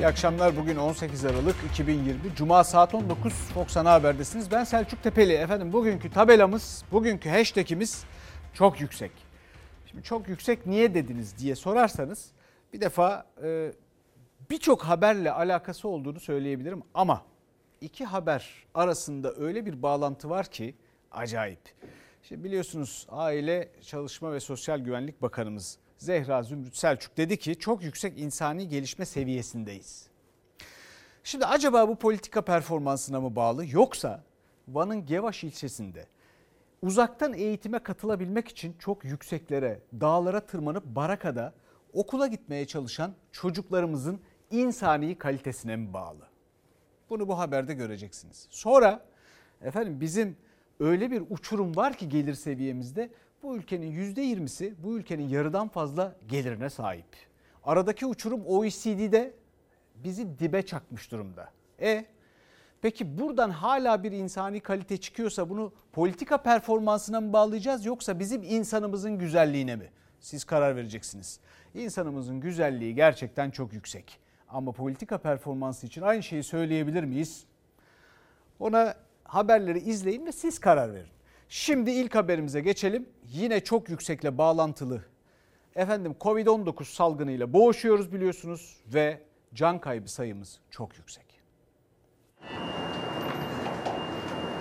İyi akşamlar. Bugün 18 Aralık 2020. Cuma saat 19 Fox Ana Haber'desiniz. Ben Selçuk Tepeli. Efendim bugünkü tabelamız, bugünkü hashtagimiz çok yüksek. Şimdi çok yüksek niye dediniz diye sorarsanız bir defa e, birçok haberle alakası olduğunu söyleyebilirim ama iki haber arasında öyle bir bağlantı var ki acayip. Şimdi biliyorsunuz Aile Çalışma ve Sosyal Güvenlik Bakanımız Zehra Zümrüt Selçuk dedi ki çok yüksek insani gelişme seviyesindeyiz. Şimdi acaba bu politika performansına mı bağlı yoksa Van'ın Gevaş ilçesinde uzaktan eğitime katılabilmek için çok yükseklere, dağlara tırmanıp barakada okula gitmeye çalışan çocuklarımızın insani kalitesine mi bağlı? Bunu bu haberde göreceksiniz. Sonra efendim bizim öyle bir uçurum var ki gelir seviyemizde bu ülkenin %20'si bu ülkenin yarıdan fazla gelirine sahip. Aradaki uçurum OECD'de bizi dibe çakmış durumda. E peki buradan hala bir insani kalite çıkıyorsa bunu politika performansına mı bağlayacağız yoksa bizim insanımızın güzelliğine mi? Siz karar vereceksiniz. İnsanımızın güzelliği gerçekten çok yüksek. Ama politika performansı için aynı şeyi söyleyebilir miyiz? Ona haberleri izleyin ve siz karar verin. Şimdi ilk haberimize geçelim. Yine çok yüksekle bağlantılı. Efendim Covid-19 salgınıyla boğuşuyoruz biliyorsunuz ve can kaybı sayımız çok yüksek.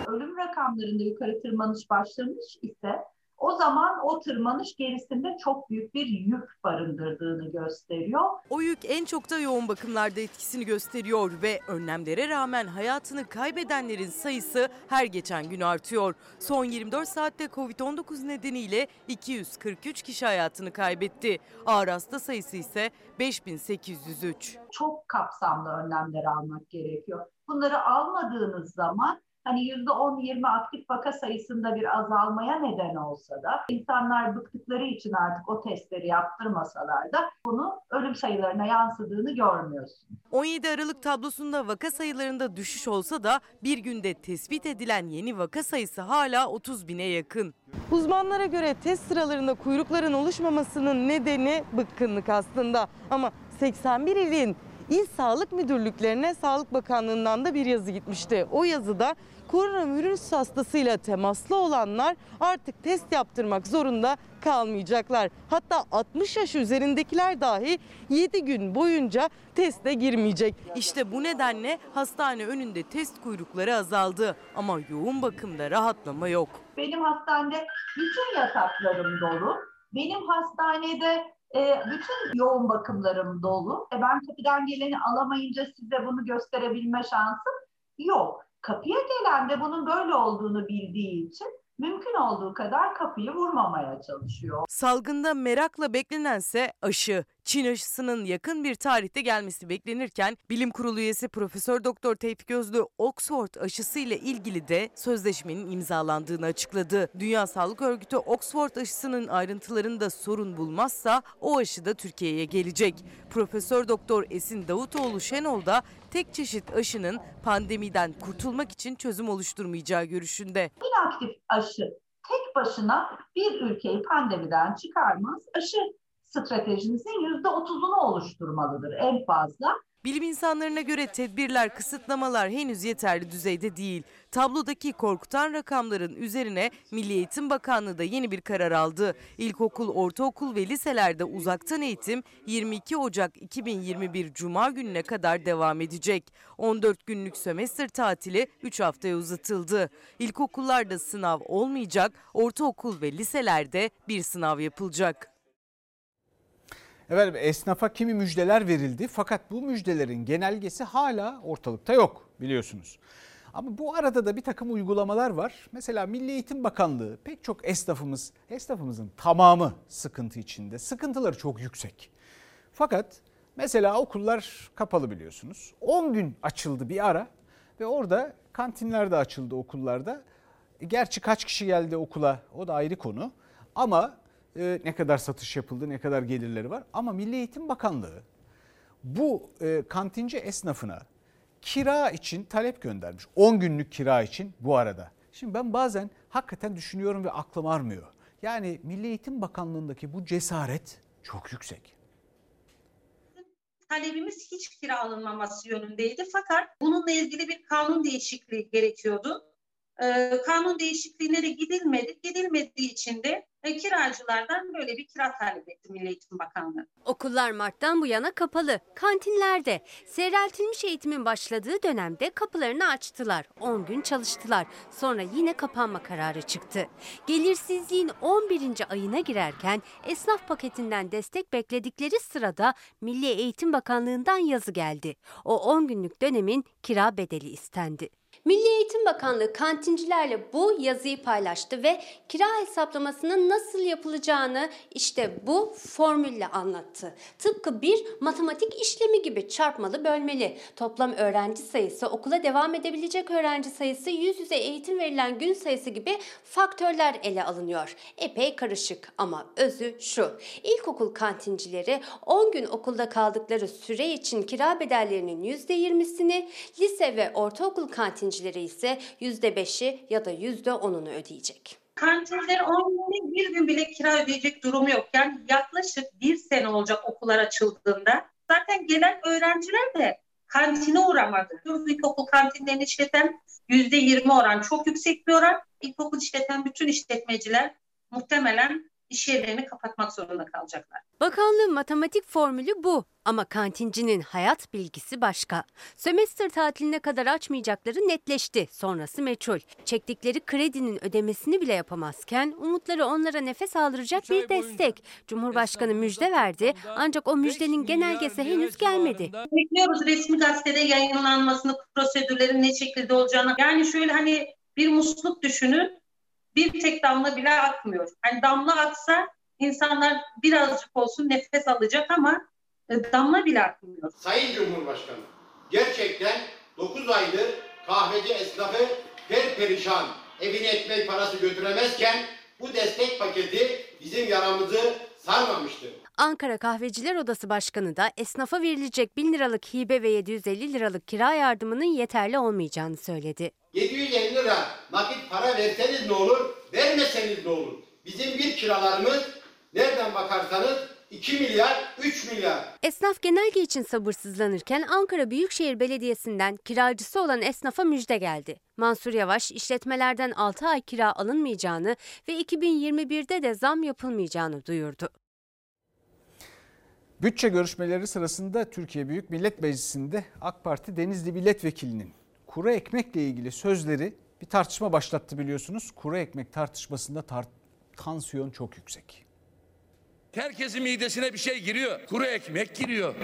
Ölüm rakamlarında yukarı tırmanış başlamış ise o zaman o tırmanış gerisinde çok büyük bir yük barındırdığını gösteriyor. O yük en çok da yoğun bakımlarda etkisini gösteriyor ve önlemlere rağmen hayatını kaybedenlerin sayısı her geçen gün artıyor. Son 24 saatte Covid-19 nedeniyle 243 kişi hayatını kaybetti. Ağır hasta sayısı ise 5803. Çok kapsamlı önlemler almak gerekiyor. Bunları almadığınız zaman hani %10-20 aktif vaka sayısında bir azalmaya neden olsa da insanlar bıktıkları için artık o testleri yaptırmasalar da bunu ölüm sayılarına yansıdığını görmüyorsun. 17 Aralık tablosunda vaka sayılarında düşüş olsa da bir günde tespit edilen yeni vaka sayısı hala 30 bine yakın. Uzmanlara göre test sıralarında kuyrukların oluşmamasının nedeni bıkkınlık aslında. Ama 81 ilin İl Sağlık Müdürlüklerine Sağlık Bakanlığı'ndan da bir yazı gitmişti. O yazıda koronavirüs hastasıyla temaslı olanlar artık test yaptırmak zorunda kalmayacaklar. Hatta 60 yaş üzerindekiler dahi 7 gün boyunca teste girmeyecek. İşte bu nedenle hastane önünde test kuyrukları azaldı ama yoğun bakımda rahatlama yok. Benim hastanede bütün yataklarım dolu. Benim hastanede e, bütün yoğun bakımlarım dolu. E, ben kapıdan geleni alamayınca size bunu gösterebilme şansım yok. Kapıya gelen de bunun böyle olduğunu bildiği için mümkün olduğu kadar kapıyı vurmamaya çalışıyor. Salgında merakla beklenense aşı. Çin aşısının yakın bir tarihte gelmesi beklenirken Bilim Kurulu üyesi Profesör Doktor Tevfik Gözlü Oxford aşısı ile ilgili de sözleşmenin imzalandığını açıkladı. Dünya Sağlık Örgütü Oxford aşısının ayrıntılarında sorun bulmazsa o aşı da Türkiye'ye gelecek. Profesör Doktor Esin Davutoğlu Şenol da tek çeşit aşının pandemiden kurtulmak için çözüm oluşturmayacağı görüşünde. İnaktif aşı tek başına bir ülkeyi pandemiden çıkarmaz. Aşı stratejinizin yüzde otuzunu oluşturmalıdır en fazla. Bilim insanlarına göre tedbirler, kısıtlamalar henüz yeterli düzeyde değil. Tablodaki korkutan rakamların üzerine Milli Eğitim Bakanlığı da yeni bir karar aldı. İlkokul, ortaokul ve liselerde uzaktan eğitim 22 Ocak 2021 Cuma gününe kadar devam edecek. 14 günlük sömestr tatili 3 haftaya uzatıldı. İlkokullarda sınav olmayacak, ortaokul ve liselerde bir sınav yapılacak. Efendim esnafa kimi müjdeler verildi fakat bu müjdelerin genelgesi hala ortalıkta yok biliyorsunuz. Ama bu arada da bir takım uygulamalar var. Mesela Milli Eğitim Bakanlığı pek çok esnafımız, esnafımızın tamamı sıkıntı içinde. Sıkıntıları çok yüksek. Fakat mesela okullar kapalı biliyorsunuz. 10 gün açıldı bir ara ve orada kantinler de açıldı okullarda. Gerçi kaç kişi geldi okula o da ayrı konu. Ama e, ne kadar satış yapıldı, ne kadar gelirleri var. Ama Milli Eğitim Bakanlığı bu e, kantinci esnafına kira için talep göndermiş. 10 günlük kira için bu arada. Şimdi ben bazen hakikaten düşünüyorum ve aklım armıyor. Yani Milli Eğitim Bakanlığı'ndaki bu cesaret çok yüksek. talebimiz hiç kira alınmaması yönündeydi. Fakat bununla ilgili bir kanun değişikliği gerekiyordu. Ee, kanun değişikliğine de gidilmedi. Gidilmediği için de e, kiracılardan böyle bir kira talep etti Milli Eğitim Bakanlığı. Okullar Mart'tan bu yana kapalı. Kantinlerde seyreltilmiş eğitimin başladığı dönemde kapılarını açtılar. 10 gün çalıştılar. Sonra yine kapanma kararı çıktı. Gelirsizliğin 11. ayına girerken esnaf paketinden destek bekledikleri sırada Milli Eğitim Bakanlığı'ndan yazı geldi. O 10 günlük dönemin kira bedeli istendi. Milli Eğitim Bakanlığı kantincilerle bu yazıyı paylaştı ve kira hesaplamasının nasıl yapılacağını işte bu formülle anlattı. Tıpkı bir matematik işlemi gibi çarpmalı bölmeli. Toplam öğrenci sayısı, okula devam edebilecek öğrenci sayısı, yüz yüze eğitim verilen gün sayısı gibi faktörler ele alınıyor. Epey karışık ama özü şu. İlkokul kantincileri 10 gün okulda kaldıkları süre için kira bedellerinin %20'sini, lise ve ortaokul kantincileri ise %5'i ya da %10'unu ödeyecek. Kantincilerin 10 günde bir gün bile kira ödeyecek durumu yok. Yani yaklaşık bir sene olacak okullar açıldığında. Zaten gelen öğrenciler de kantine uğramadı. İlkokul kantinlerini işleten %20 oran çok yüksek bir oran. İlkokul işleten bütün işletmeciler muhtemelen iş yerlerini kapatmak zorunda kalacaklar. Bakanlığın matematik formülü bu ama kantincinin hayat bilgisi başka. Sömestr tatiline kadar açmayacakları netleşti. Sonrası meçhul. Çektikleri kredinin ödemesini bile yapamazken umutları onlara nefes aldıracak bir destek. Cumhurbaşkanı müjde verdi ancak o müjdenin genelgesi henüz gelmedi. Bekliyoruz resmi gazetede yayınlanmasını, prosedürlerin ne şekilde olacağını. Yani şöyle hani bir musluk düşünün. Bir tek damla bile akmıyor. Hani damla aksa insanlar birazcık olsun nefes alacak ama e, damla bile akmıyor. Sayın Cumhurbaşkanı, gerçekten 9 aydır kahveci esnafı perperişan evine ekmek parası götüremezken bu destek paketi bizim yaramızı sarmamıştır. Ankara Kahveciler Odası Başkanı da esnafa verilecek 1000 liralık hibe ve 750 liralık kira yardımının yeterli olmayacağını söyledi. 750 lira nakit para verseniz ne olur, vermeseniz ne olur? Bizim bir kiralarımız nereden bakarsanız 2 milyar, 3 milyar. Esnaf genelge için sabırsızlanırken Ankara Büyükşehir Belediyesi'nden kiracısı olan esnafa müjde geldi. Mansur Yavaş işletmelerden 6 ay kira alınmayacağını ve 2021'de de zam yapılmayacağını duyurdu. Bütçe görüşmeleri sırasında Türkiye Büyük Millet Meclisi'nde AK Parti Denizli Milletvekilinin kuru ekmekle ilgili sözleri bir tartışma başlattı biliyorsunuz. Kuru ekmek tartışmasında tar tansiyon çok yüksek. Herkesin midesine bir şey giriyor. Kuru ekmek giriyor.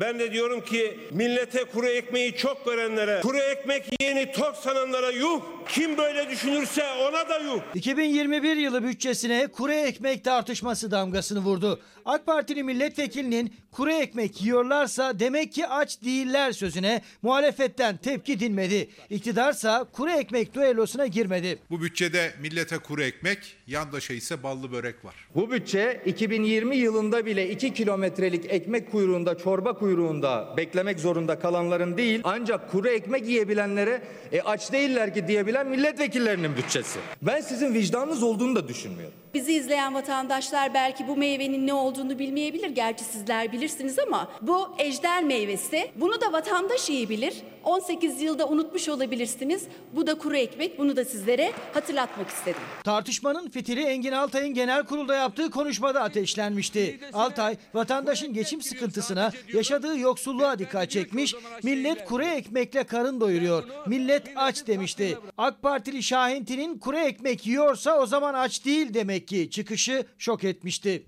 Ben de diyorum ki millete kuru ekmeği çok görenlere, kuru ekmek yiyeni tok sananlara yuh. Kim böyle düşünürse ona da yuh. 2021 yılı bütçesine kuru ekmek tartışması damgasını vurdu. AK Partili milletvekilinin kuru ekmek yiyorlarsa demek ki aç değiller sözüne muhalefetten tepki dinmedi. İktidarsa kuru ekmek düellosuna girmedi. Bu bütçede millete kuru ekmek, yandaşa ise ballı börek var. Bu bütçe 2020 yılında bile 2 kilometrelik ekmek kuyruğunda, çorba kuyruğunda beklemek zorunda kalanların değil, ancak kuru ekmek yiyebilenlere e, aç değiller ki diyebilen milletvekillerinin bütçesi. Ben sizin vicdanınız olduğunu da düşünmüyorum. Bizi izleyen vatandaşlar belki bu meyvenin ne olduğunu bilmeyebilir. Gerçi sizler bilirsiniz ama bu ejder meyvesi. Bunu da vatandaş iyi bilir. 18 yılda unutmuş olabilirsiniz. Bu da kuru ekmek. Bunu da sizlere hatırlatmak istedim. Tartışmanın fitili Engin Altay'ın genel kurulda yaptığı konuşmada ateşlenmişti. Altay vatandaşın geçim sıkıntısına, yaşadığı yoksulluğa dikkat çekmiş. Millet kuru ekmekle karın doyuruyor. Millet aç demişti. AK Partili Şahinti'nin kuru ekmek yiyorsa o zaman aç değil demek ki çıkışı şok etmişti.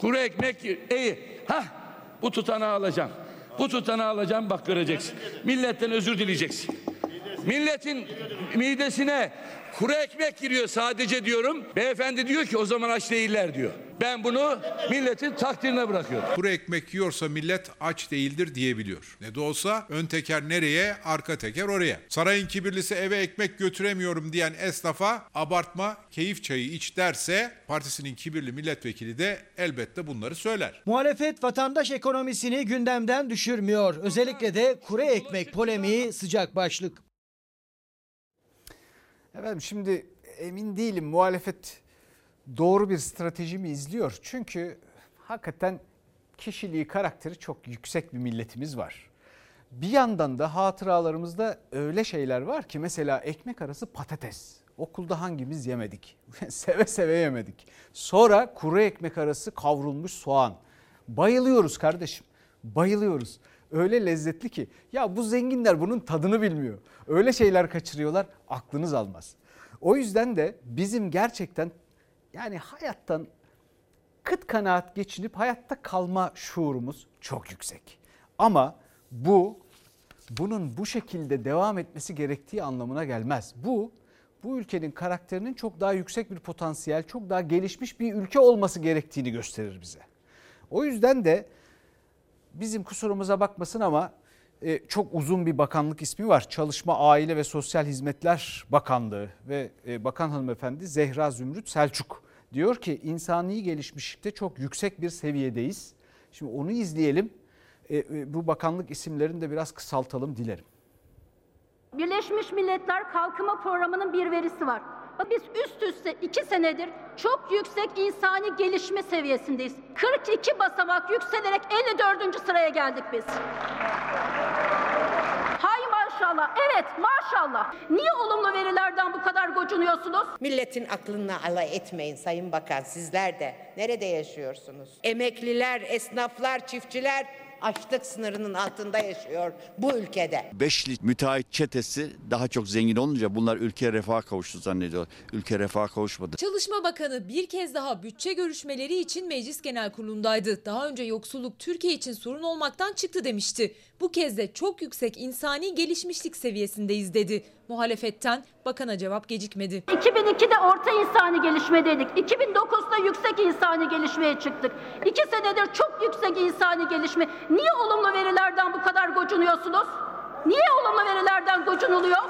Kuru ekmek iyi. Ha bu tutanağı alacağım. Bu tutanağı alacağım bak göreceksin. Milletten özür dileyeceksin. Milletin midesine kuru ekmek giriyor sadece diyorum. Beyefendi diyor ki o zaman aç değiller diyor. Ben bunu milletin takdirine bırakıyorum. Kuru ekmek yiyorsa millet aç değildir diyebiliyor. Ne de olsa ön teker nereye, arka teker oraya. Sarayın kibirlisi eve ekmek götüremiyorum diyen esnafa abartma, keyif çayı iç derse partisinin kibirli milletvekili de elbette bunları söyler. Muhalefet vatandaş ekonomisini gündemden düşürmüyor. Özellikle de kuru ekmek polemiği sıcak başlık. Efendim şimdi emin değilim muhalefet doğru bir strateji mi izliyor? Çünkü hakikaten kişiliği, karakteri çok yüksek bir milletimiz var. Bir yandan da hatıralarımızda öyle şeyler var ki mesela ekmek arası patates. Okulda hangimiz yemedik? seve seve yemedik. Sonra kuru ekmek arası kavrulmuş soğan. Bayılıyoruz kardeşim. Bayılıyoruz. Öyle lezzetli ki ya bu zenginler bunun tadını bilmiyor. Öyle şeyler kaçırıyorlar aklınız almaz. O yüzden de bizim gerçekten yani hayattan kıt kanaat geçinip hayatta kalma şuurumuz çok yüksek. Ama bu bunun bu şekilde devam etmesi gerektiği anlamına gelmez. Bu bu ülkenin karakterinin çok daha yüksek bir potansiyel, çok daha gelişmiş bir ülke olması gerektiğini gösterir bize. O yüzden de bizim kusurumuza bakmasın ama e, çok uzun bir bakanlık ismi var. Çalışma, Aile ve Sosyal Hizmetler Bakanlığı ve e, Bakan Hanımefendi Zehra Zümrüt Selçuk diyor ki insani gelişmişlikte çok yüksek bir seviyedeyiz. Şimdi onu izleyelim. E, bu bakanlık isimlerini de biraz kısaltalım dilerim. Birleşmiş Milletler Kalkınma Programı'nın bir verisi var. Biz üst üste iki senedir çok yüksek insani gelişme seviyesindeyiz. 42 basamak yükselerek 54. sıraya geldik biz. Hay maşallah, evet maşallah. Niye olumlu verilerden bu kadar gocunuyorsunuz? Milletin aklına alay etmeyin Sayın Bakan sizler de. Nerede yaşıyorsunuz? Emekliler, esnaflar, çiftçiler açlık sınırının altında yaşıyor bu ülkede. Beşli müteahhit çetesi daha çok zengin olunca bunlar ülke refah kavuştu zannediyor. Ülke refah kavuşmadı. Çalışma Bakanı bir kez daha bütçe görüşmeleri için Meclis Genel Kurulu'ndaydı. Daha önce yoksulluk Türkiye için sorun olmaktan çıktı demişti. Bu kez de çok yüksek insani gelişmişlik seviyesindeyiz dedi. Muhalefetten bakana cevap gecikmedi. 2002'de orta insani gelişmedeydik. 2009'da yüksek insani gelişmeye çıktık. İki senedir çok yüksek insani gelişme. Niye olumlu verilerden bu kadar gocunuyorsunuz? Niye olumlu verilerden gocunuluyor?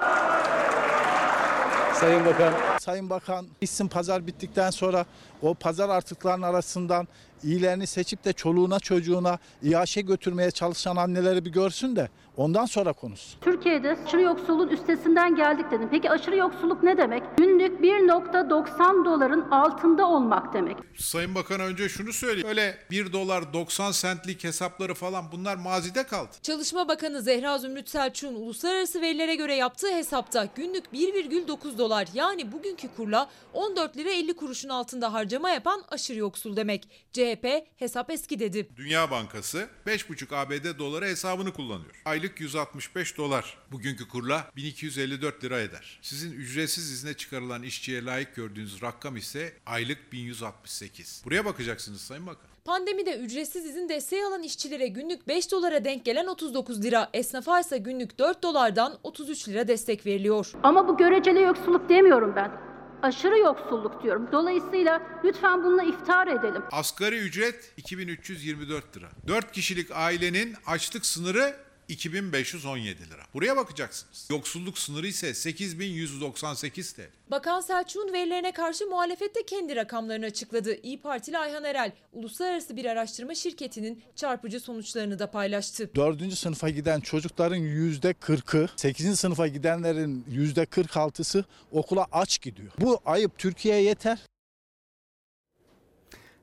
Sayın Bakan. Sayın Bakan, isim pazar bittikten sonra o pazar artıklarının arasından iyilerini seçip de çoluğuna çocuğuna iaşe götürmeye çalışan anneleri bir görsün de ondan sonra konuşsun. Türkiye'de aşırı yoksulluğun üstesinden geldik dedim. Peki aşırı yoksulluk ne demek? Günlük 1.90 doların altında olmak demek. Sayın Bakan önce şunu söyleyeyim. Öyle 1 dolar 90 centlik hesapları falan bunlar mazide kaldı. Çalışma Bakanı Zehra Zümrüt Selçuk'un uluslararası verilere göre yaptığı hesapta günlük 1,9 dolar yani bugünkü kurla 14 lira 50 kuruşun altında harcama yapan aşırı yoksul demek. CHP hesap eski dedi. Dünya Bankası 5,5 ABD doları hesabını kullanıyor. Aylık 165 dolar. Bugünkü kurla 1254 lira eder. Sizin ücretsiz izne çıkarılan işçiye layık gördüğünüz rakam ise aylık 1168. Buraya bakacaksınız Sayın Bakan. Pandemide ücretsiz izin desteği alan işçilere günlük 5 dolara denk gelen 39 lira, esnafa ise günlük 4 dolardan 33 lira destek veriliyor. Ama bu göreceli yoksulluk demiyorum ben. Aşırı yoksulluk diyorum. Dolayısıyla lütfen bununla iftar edelim. Asgari ücret 2324 lira. 4 kişilik ailenin açlık sınırı 2517 lira. Buraya bakacaksınız. Yoksulluk sınırı ise 8198 TL. Bakan Selçuk'un verilerine karşı muhalefet de kendi rakamlarını açıkladı. İyi Partili Ayhan Erel, uluslararası bir araştırma şirketinin çarpıcı sonuçlarını da paylaştı. 4. sınıfa giden çocukların %40'ı, 8. sınıfa gidenlerin %46'sı okula aç gidiyor. Bu ayıp Türkiye'ye yeter.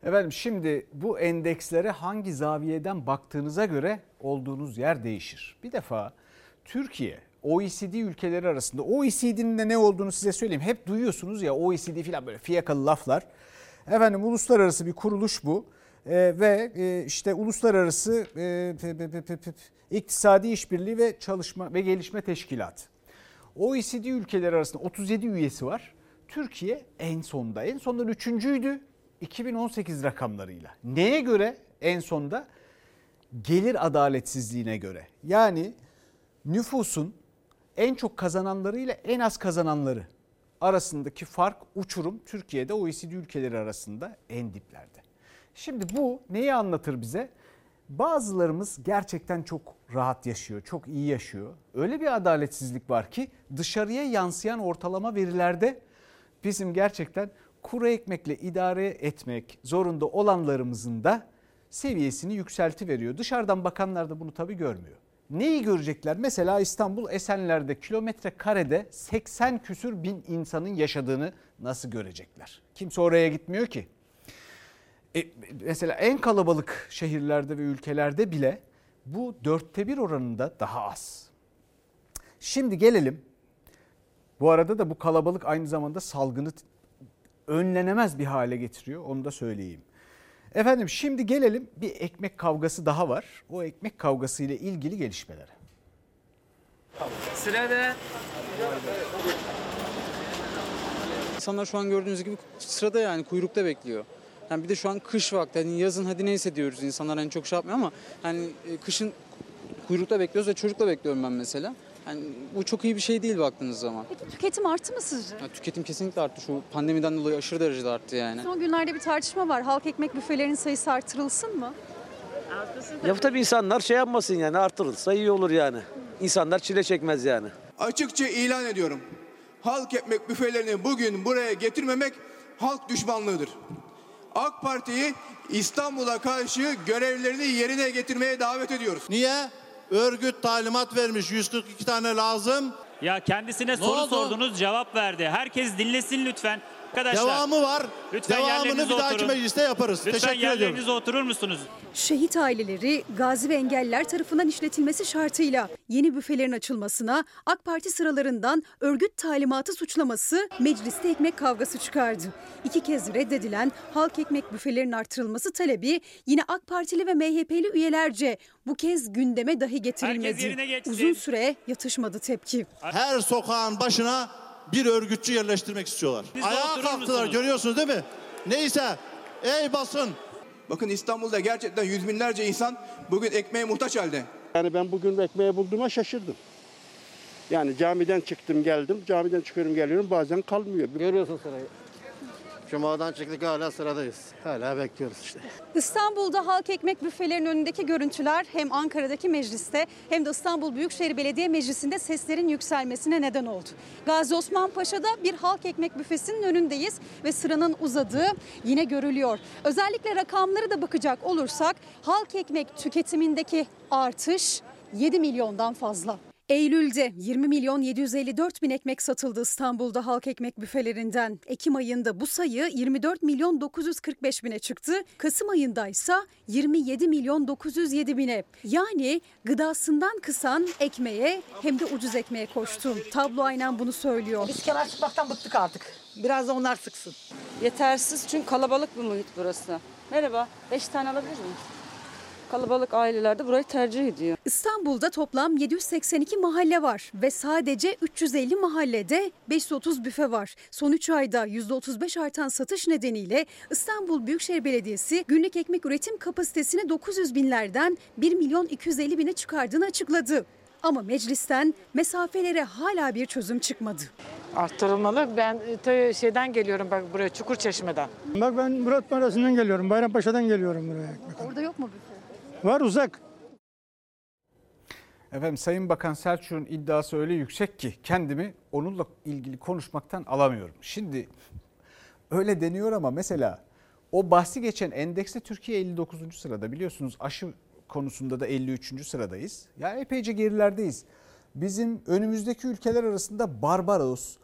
Efendim şimdi bu endekslere hangi zaviyeden baktığınıza göre olduğunuz yer değişir. Bir defa Türkiye OECD ülkeleri arasında OECD'nin de ne olduğunu size söyleyeyim. Hep duyuyorsunuz ya OECD falan böyle fiyakalı laflar. Efendim uluslararası bir kuruluş bu. Ee, ve e, işte uluslararası e, pe, pe, pe, pe, iktisadi işbirliği ve çalışma ve gelişme teşkilatı. OECD ülkeleri arasında 37 üyesi var. Türkiye en sonda. En sondan üçüncüydü 2018 rakamlarıyla. Neye göre en sonda? Gelir adaletsizliğine göre. Yani nüfusun en çok kazananlarıyla en az kazananları arasındaki fark uçurum Türkiye'de OECD ülkeleri arasında en diplerde. Şimdi bu neyi anlatır bize? Bazılarımız gerçekten çok rahat yaşıyor, çok iyi yaşıyor. Öyle bir adaletsizlik var ki dışarıya yansıyan ortalama verilerde bizim gerçekten kuru ekmekle idare etmek zorunda olanlarımızın da seviyesini yükselti veriyor. Dışarıdan bakanlar da bunu tabii görmüyor. Neyi görecekler? Mesela İstanbul Esenler'de kilometre karede 80 küsür bin insanın yaşadığını nasıl görecekler? Kimse oraya gitmiyor ki. E, mesela en kalabalık şehirlerde ve ülkelerde bile bu dörtte bir oranında daha az. Şimdi gelelim. Bu arada da bu kalabalık aynı zamanda salgını önlenemez bir hale getiriyor. Onu da söyleyeyim. Efendim şimdi gelelim bir ekmek kavgası daha var. O ekmek kavgası ile ilgili gelişmelere. Sırada. İnsanlar şu an gördüğünüz gibi sırada yani kuyrukta bekliyor. Yani bir de şu an kış vakti. Hani yazın hadi neyse diyoruz insanlar hani çok şey yapmıyor ama hani e, kışın kuyrukta bekliyoruz ve çocukla bekliyorum ben mesela. Yani bu çok iyi bir şey değil baktığınız zaman. Peki tüketim arttı mı sizce? Yani tüketim kesinlikle arttı. Şu pandemiden dolayı aşırı derecede arttı yani. Son günlerde bir tartışma var. Halk ekmek büfelerinin sayısı artırılsın mı? Ya tabii insanlar şey yapmasın yani artırılsa iyi olur yani. İnsanlar çile çekmez yani. Açıkça ilan ediyorum. Halk ekmek büfelerini bugün buraya getirmemek halk düşmanlığıdır. AK Parti'yi İstanbul'a karşı görevlerini yerine getirmeye davet ediyoruz. Niye? Örgüt talimat vermiş 142 tane lazım. Ya kendisine Ne soru oldu? sordunuz cevap verdi. Herkes dinlesin lütfen. Arkadaşlar. Devamı var. Lütfen Devamını bir dahaki oturun. mecliste yaparız. Lütfen Teşekkür yerlerinize ediyorum. oturur musunuz? Şehit aileleri gazi ve engelliler tarafından işletilmesi şartıyla yeni büfelerin açılmasına AK Parti sıralarından örgüt talimatı suçlaması mecliste ekmek kavgası çıkardı. İki kez reddedilen halk ekmek büfelerinin artırılması talebi yine AK Partili ve MHP'li üyelerce bu kez gündeme dahi getirilmedi. Uzun süre yatışmadı tepki. Her sokağın başına bir örgütçü yerleştirmek istiyorlar. De Ayağa kalktılar musunuz? görüyorsunuz değil mi? Neyse ey basın. Bakın İstanbul'da gerçekten yüz binlerce insan bugün ekmeğe muhtaç halde. Yani ben bugün ekmeği bulduğuma şaşırdım. Yani camiden çıktım geldim. Camiden çıkıyorum geliyorum bazen kalmıyor. Görüyorsun sırayı. Cuma'dan çıktık hala sıradayız. Hala bekliyoruz işte. İstanbul'da halk ekmek büfelerinin önündeki görüntüler hem Ankara'daki mecliste hem de İstanbul Büyükşehir Belediye Meclisi'nde seslerin yükselmesine neden oldu. Gazi Osman Paşa'da bir halk ekmek büfesinin önündeyiz ve sıranın uzadığı yine görülüyor. Özellikle rakamları da bakacak olursak halk ekmek tüketimindeki artış 7 milyondan fazla. Eylül'de 20 milyon 754 bin ekmek satıldı İstanbul'da halk ekmek büfelerinden. Ekim ayında bu sayı 24 milyon 945 bine çıktı. Kasım ayında ise 27 milyon 907 bine. Yani gıdasından kısan ekmeğe hem de ucuz ekmeğe koştu. Tablo aynen bunu söylüyor. Biz kenar sıkmaktan bıktık artık. Biraz da onlar sıksın. Yetersiz çünkü kalabalık bir muhit burası. Merhaba, beş tane alabilir miyim? Kalabalık aileler de burayı tercih ediyor. İstanbul'da toplam 782 mahalle var ve sadece 350 mahallede 530 büfe var. Son 3 ayda %35 artan satış nedeniyle İstanbul Büyükşehir Belediyesi günlük ekmek üretim kapasitesini 900 binlerden 1 milyon 250 bine çıkardığını açıkladı. Ama meclisten mesafelere hala bir çözüm çıkmadı. Arttırılmalı. Ben e, şeyden geliyorum bak buraya Çukurçeşme'den. Bak ben Murat Mahallesi'nden geliyorum. Bayrampaşa'dan geliyorum buraya. Orada yok mu büfe? Var uzak. Efendim Sayın Bakan Selçuk'un iddiası öyle yüksek ki kendimi onunla ilgili konuşmaktan alamıyorum. Şimdi öyle deniyor ama mesela o bahsi geçen endekste Türkiye 59. sırada biliyorsunuz aşı konusunda da 53. sıradayız. Ya epeyce gerilerdeyiz. Bizim önümüzdeki ülkeler arasında Barbaros,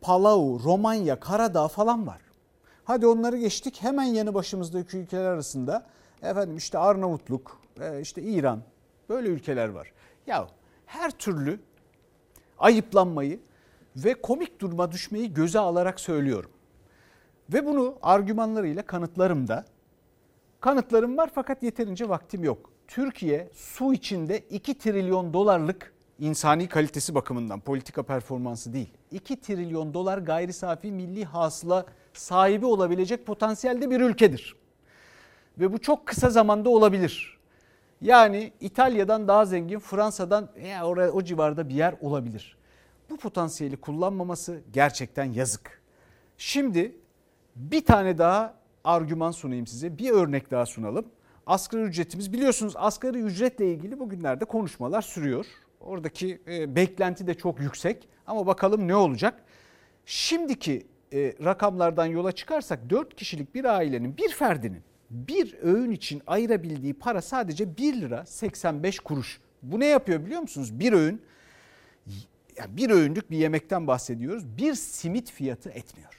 Palau, Romanya, Karadağ falan var. Hadi onları geçtik hemen yanı başımızdaki ülkeler arasında efendim işte Arnavutluk, işte İran böyle ülkeler var. Ya her türlü ayıplanmayı ve komik duruma düşmeyi göze alarak söylüyorum. Ve bunu argümanlarıyla kanıtlarım da. Kanıtlarım var fakat yeterince vaktim yok. Türkiye su içinde 2 trilyon dolarlık insani kalitesi bakımından politika performansı değil. 2 trilyon dolar gayri safi milli hasıla sahibi olabilecek potansiyelde bir ülkedir. Ve bu çok kısa zamanda olabilir. Yani İtalya'dan daha zengin, Fransa'dan ya oraya o civarda bir yer olabilir. Bu potansiyeli kullanmaması gerçekten yazık. Şimdi bir tane daha argüman sunayım size. Bir örnek daha sunalım. Asgari ücretimiz biliyorsunuz asgari ücretle ilgili bugünlerde konuşmalar sürüyor. Oradaki e, beklenti de çok yüksek ama bakalım ne olacak. Şimdiki e, rakamlardan yola çıkarsak 4 kişilik bir ailenin bir ferdinin bir öğün için ayırabildiği para sadece 1 lira 85 kuruş. Bu ne yapıyor biliyor musunuz? Bir öğün yani bir öğünlük bir yemekten bahsediyoruz. Bir simit fiyatı etmiyor.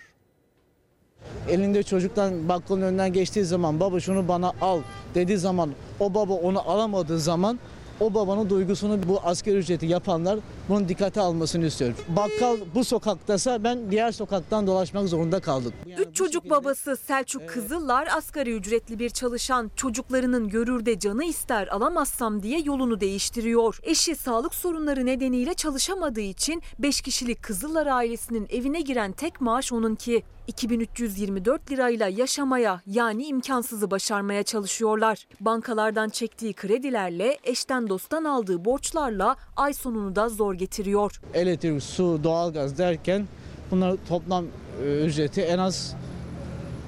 Elinde çocuktan bakkalın önünden geçtiği zaman baba şunu bana al dediği zaman o baba onu alamadığı zaman o babanın duygusunu bu asgari ücreti yapanlar bunun dikkate almasını istiyorum. Bakkal bu sokaktasa ben diğer sokaktan dolaşmak zorunda kaldım. Üç çocuk babası Selçuk Kızıllar asgari ücretli bir çalışan. Çocuklarının görürde canı ister alamazsam diye yolunu değiştiriyor. Eşi sağlık sorunları nedeniyle çalışamadığı için 5 kişilik Kızıllar ailesinin evine giren tek maaş onunki. 2324 lirayla yaşamaya yani imkansızı başarmaya çalışıyorlar. Bankalardan çektiği kredilerle eşten dosttan aldığı borçlarla ay sonunu da zor getiriyor. Elektrik, su, doğalgaz derken bunlar toplam e, ücreti en az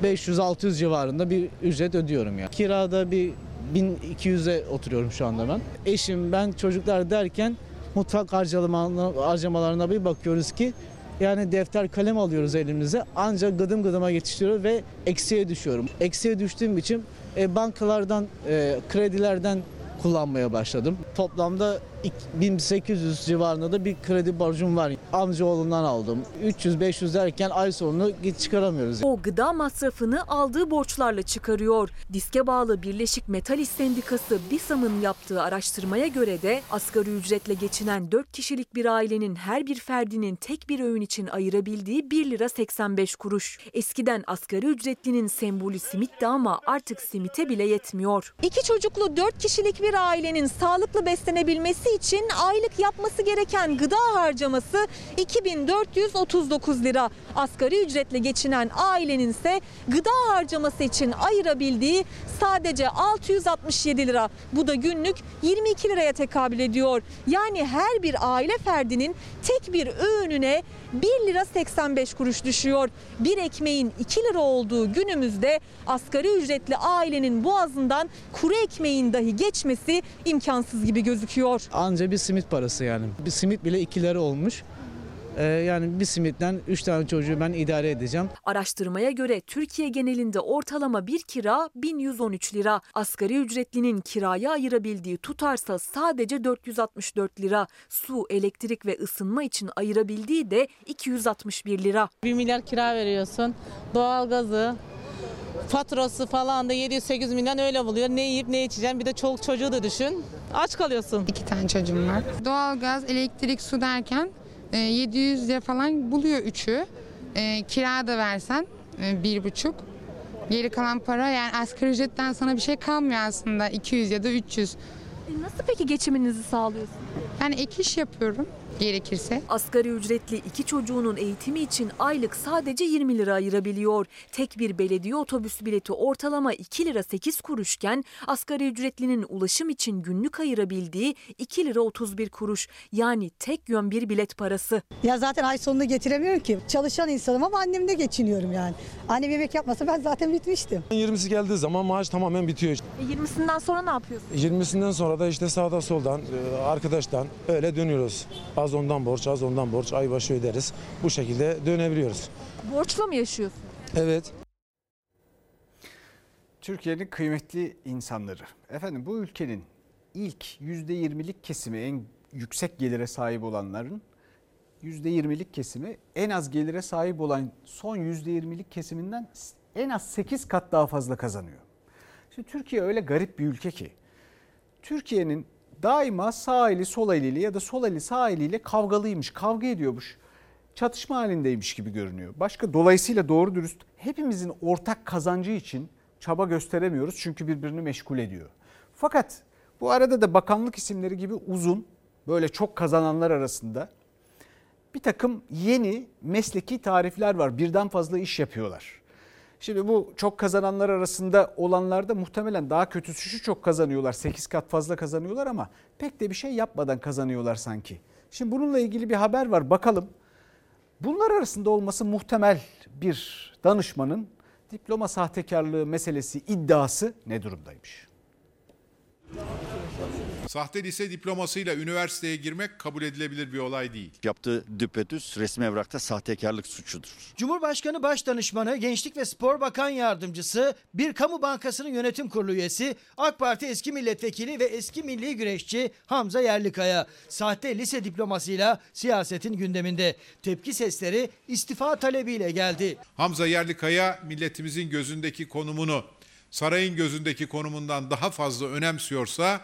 500-600 civarında bir ücret ödüyorum ya. Kirada bir 1200'e oturuyorum şu anda ben. Eşim, ben, çocuklar derken mutfak harcamalarına bir bakıyoruz ki yani defter kalem alıyoruz elimize ancak gıdım gıdıma yetiştiriyor ve eksiye düşüyorum. Eksiye düştüğüm için e, bankalardan, e, kredilerden kullanmaya başladım. Toplamda 1800 civarında da bir kredi borcum var. Amcaoğlundan aldım. 300-500 derken ay sonunu git çıkaramıyoruz. O gıda masrafını aldığı borçlarla çıkarıyor. Diske bağlı Birleşik Metal İş Sendikası BİSAM'ın yaptığı araştırmaya göre de asgari ücretle geçinen 4 kişilik bir ailenin her bir ferdinin tek bir öğün için ayırabildiği 1 lira 85 kuruş. Eskiden asgari ücretlinin sembolü simitti ama artık simite bile yetmiyor. İki çocuklu 4 kişilik bir ailenin sağlıklı beslenebilmesi için aylık yapması gereken gıda harcaması 2439 lira. Asgari ücretle geçinen ailenin ise gıda harcaması için ayırabildiği sadece 667 lira. Bu da günlük 22 liraya tekabül ediyor. Yani her bir aile ferdinin tek bir öğününe 1 lira 85 kuruş düşüyor. Bir ekmeğin 2 lira olduğu günümüzde asgari ücretli ailenin boğazından kuru ekmeğin dahi geçmesi imkansız gibi gözüküyor. Anca bir simit parası yani. Bir simit bile 2 lira olmuş. Ee, yani bir simitten 3 tane çocuğu ben idare edeceğim. Araştırmaya göre Türkiye genelinde ortalama bir kira 1113 lira. Asgari ücretlinin kiraya ayırabildiği tutarsa sadece 464 lira. Su, elektrik ve ısınma için ayırabildiği de 261 lira. 1 milyar kira veriyorsun. Doğalgazı, faturası falan da 700-800 milyon öyle buluyor. Ne yiyip ne içeceğim bir de çoluk çocuğu da düşün. Aç kalıyorsun. İki tane çocuğum var. Doğalgaz, elektrik, su derken e, 700 lira falan buluyor üçü. E, kira da versen e, bir buçuk. Geri kalan para yani asgari ücretten sana bir şey kalmıyor aslında 200 ya da 300. Nasıl peki geçiminizi sağlıyorsunuz? Yani ek iş yapıyorum gerekirse. Asgari ücretli iki çocuğunun eğitimi için aylık sadece 20 lira ayırabiliyor. Tek bir belediye otobüs bileti ortalama 2 lira 8 kuruşken asgari ücretlinin ulaşım için günlük ayırabildiği 2 lira 31 kuruş. Yani tek yön bir bilet parası. Ya zaten ay sonunu getiremiyorum ki. Çalışan insanım ama annemle geçiniyorum yani. Annem yemek yapmasa ben zaten bitmiştim. 20'si geldiği zaman maaş tamamen bitiyor. E, 20'sinden sonra ne yapıyorsunuz? 20'sinden sonra da işte sağda soldan e, arkadaştan öyle dönüyoruz. Az ondan borç, az ondan borç, ay başı öderiz. Bu şekilde dönebiliyoruz. Borçla mı yaşıyorsunuz? Evet. Türkiye'nin kıymetli insanları. Efendim bu ülkenin ilk %20'lik kesimi en yüksek gelire sahip olanların %20'lik kesimi en az gelire sahip olan son %20'lik kesiminden en az 8 kat daha fazla kazanıyor. Şimdi Türkiye öyle garip bir ülke ki Türkiye'nin daima sağ eli sol eliyle ya da sol eli sağ eliyle kavgalıymış, kavga ediyormuş. Çatışma halindeymiş gibi görünüyor. Başka dolayısıyla doğru dürüst hepimizin ortak kazancı için çaba gösteremiyoruz çünkü birbirini meşgul ediyor. Fakat bu arada da bakanlık isimleri gibi uzun böyle çok kazananlar arasında bir takım yeni mesleki tarifler var. Birden fazla iş yapıyorlar. Şimdi bu çok kazananlar arasında olanlarda muhtemelen daha kötüsü şu çok kazanıyorlar. 8 kat fazla kazanıyorlar ama pek de bir şey yapmadan kazanıyorlar sanki. Şimdi bununla ilgili bir haber var bakalım. Bunlar arasında olması muhtemel bir danışmanın diploma sahtekarlığı meselesi iddiası ne durumdaymış? Sahte lise diplomasıyla üniversiteye girmek kabul edilebilir bir olay değil. Yaptığı düpedüz resmi evrakta sahtekarlık suçudur. Cumhurbaşkanı Başdanışmanı, Gençlik ve Spor Bakan Yardımcısı, bir kamu bankasının yönetim kurulu üyesi, AK Parti eski milletvekili ve eski milli güreşçi Hamza Yerlikaya. Sahte lise diplomasıyla siyasetin gündeminde. Tepki sesleri istifa talebiyle geldi. Hamza Yerlikaya milletimizin gözündeki konumunu sarayın gözündeki konumundan daha fazla önemsiyorsa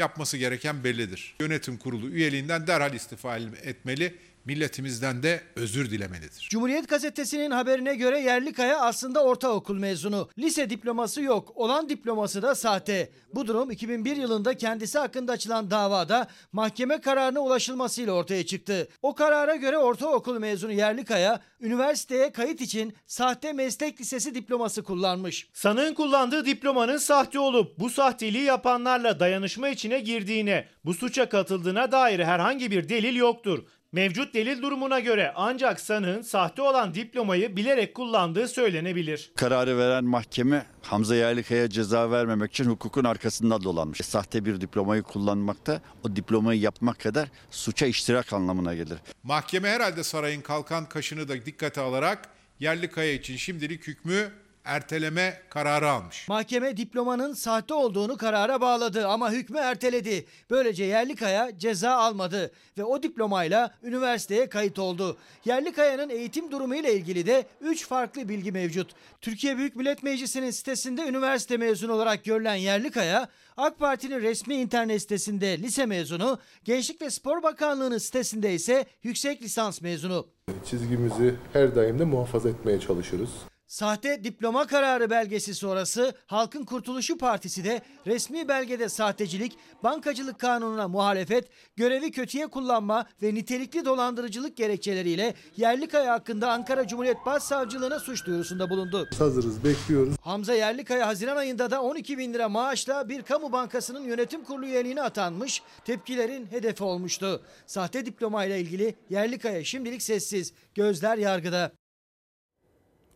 yapması gereken bellidir. Yönetim kurulu üyeliğinden derhal istifa etmeli, milletimizden de özür dilemelidir. Cumhuriyet Gazetesi'nin haberine göre Yerlikaya aslında ortaokul mezunu. Lise diploması yok. Olan diploması da sahte. Bu durum 2001 yılında kendisi hakkında açılan davada mahkeme kararına ulaşılmasıyla ortaya çıktı. O karara göre ortaokul mezunu Yerlikaya üniversiteye kayıt için sahte meslek lisesi diploması kullanmış. Sanığın kullandığı diplomanın sahte olup bu sahteliği yapanlarla dayanışma içine girdiğine, bu suça katıldığına dair herhangi bir delil yoktur. Mevcut delil durumuna göre ancak sanığın sahte olan diplomayı bilerek kullandığı söylenebilir. Kararı veren mahkeme Hamza Yerlikaya ceza vermemek için hukukun arkasında dolanmış. Sahte bir diplomayı kullanmakta o diplomayı yapmak kadar suça iştirak anlamına gelir. Mahkeme herhalde sarayın kalkan kaşını da dikkate alarak Yerlikaya için şimdilik hükmü erteleme kararı almış. Mahkeme diplomanın sahte olduğunu karara bağladı ama hükmü erteledi. Böylece Yerlikaya ceza almadı ve o diplomayla üniversiteye kayıt oldu. Yerlikaya'nın eğitim durumu ile ilgili de 3 farklı bilgi mevcut. Türkiye Büyük Millet Meclisi'nin sitesinde üniversite mezunu olarak görülen Yerlikaya, AK Parti'nin resmi internet sitesinde lise mezunu, Gençlik ve Spor Bakanlığı'nın sitesinde ise yüksek lisans mezunu. Çizgimizi her daim de muhafaza etmeye çalışırız. Sahte diploma kararı belgesi sonrası Halkın Kurtuluşu Partisi de resmi belgede sahtecilik, bankacılık kanununa muhalefet, görevi kötüye kullanma ve nitelikli dolandırıcılık gerekçeleriyle Yerlikaya hakkında Ankara Cumhuriyet Başsavcılığına suç duyurusunda bulundu. Hazırız, bekliyoruz. Hamza Yerlikaya Haziran ayında da 12 bin lira maaşla bir kamu bankasının yönetim kurulu üyeliğine atanmış, tepkilerin hedefi olmuştu. Sahte diplomayla ilgili Yerlikaya şimdilik sessiz, gözler yargıda.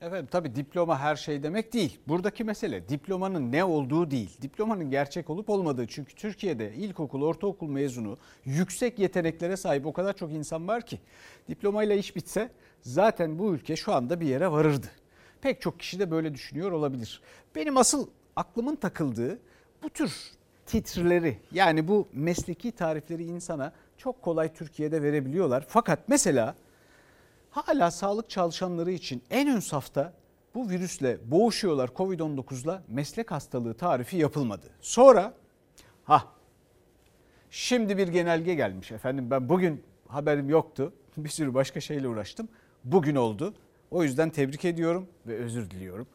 Efendim tabii diploma her şey demek değil. Buradaki mesele diplomanın ne olduğu değil. Diplomanın gerçek olup olmadığı. Çünkü Türkiye'de ilkokul, ortaokul mezunu yüksek yeteneklere sahip o kadar çok insan var ki diplomayla iş bitse zaten bu ülke şu anda bir yere varırdı. Pek çok kişi de böyle düşünüyor olabilir. Benim asıl aklımın takıldığı bu tür titrleri yani bu mesleki tarifleri insana çok kolay Türkiye'de verebiliyorlar. Fakat mesela hala sağlık çalışanları için en ön safta bu virüsle boğuşuyorlar Covid-19'la meslek hastalığı tarifi yapılmadı. Sonra ha şimdi bir genelge gelmiş efendim ben bugün haberim yoktu bir sürü başka şeyle uğraştım bugün oldu o yüzden tebrik ediyorum ve özür diliyorum.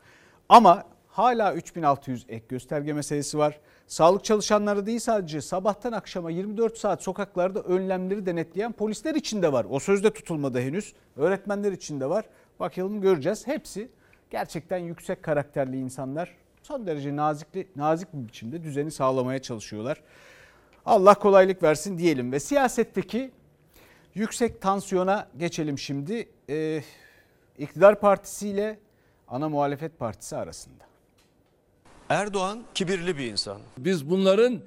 Ama hala 3600 ek gösterge meselesi var. Sağlık çalışanları değil sadece sabahtan akşama 24 saat sokaklarda önlemleri denetleyen polisler için de var. O sözde tutulmadı henüz. Öğretmenler için de var. Bakalım göreceğiz. Hepsi gerçekten yüksek karakterli insanlar. Son derece nazikli, nazik bir biçimde düzeni sağlamaya çalışıyorlar. Allah kolaylık versin diyelim ve siyasetteki yüksek tansiyona geçelim şimdi. Ee, iktidar partisiyle ana muhalefet partisi arasında. Erdoğan kibirli bir insan. Biz bunların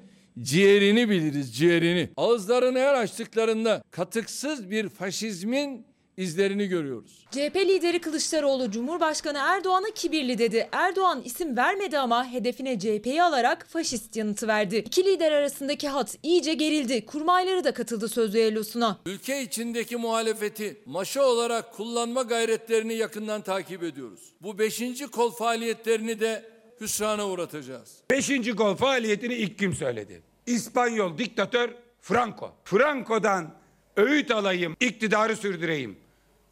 ciğerini biliriz, ciğerini. Ağızlarını her açtıklarında katıksız bir faşizmin izlerini görüyoruz. CHP lideri Kılıçdaroğlu Cumhurbaşkanı Erdoğan'a kibirli dedi. Erdoğan isim vermedi ama hedefine CHP'yi alarak faşist yanıtı verdi. İki lider arasındaki hat iyice gerildi. Kurmayları da katıldı sözlü düellosuna. Ülke içindeki muhalefeti maşa olarak kullanma gayretlerini yakından takip ediyoruz. Bu beşinci kol faaliyetlerini de hüsrana uğratacağız. Beşinci kol faaliyetini ilk kim söyledi? İspanyol diktatör Franco. Franco'dan öğüt alayım, iktidarı sürdüreyim.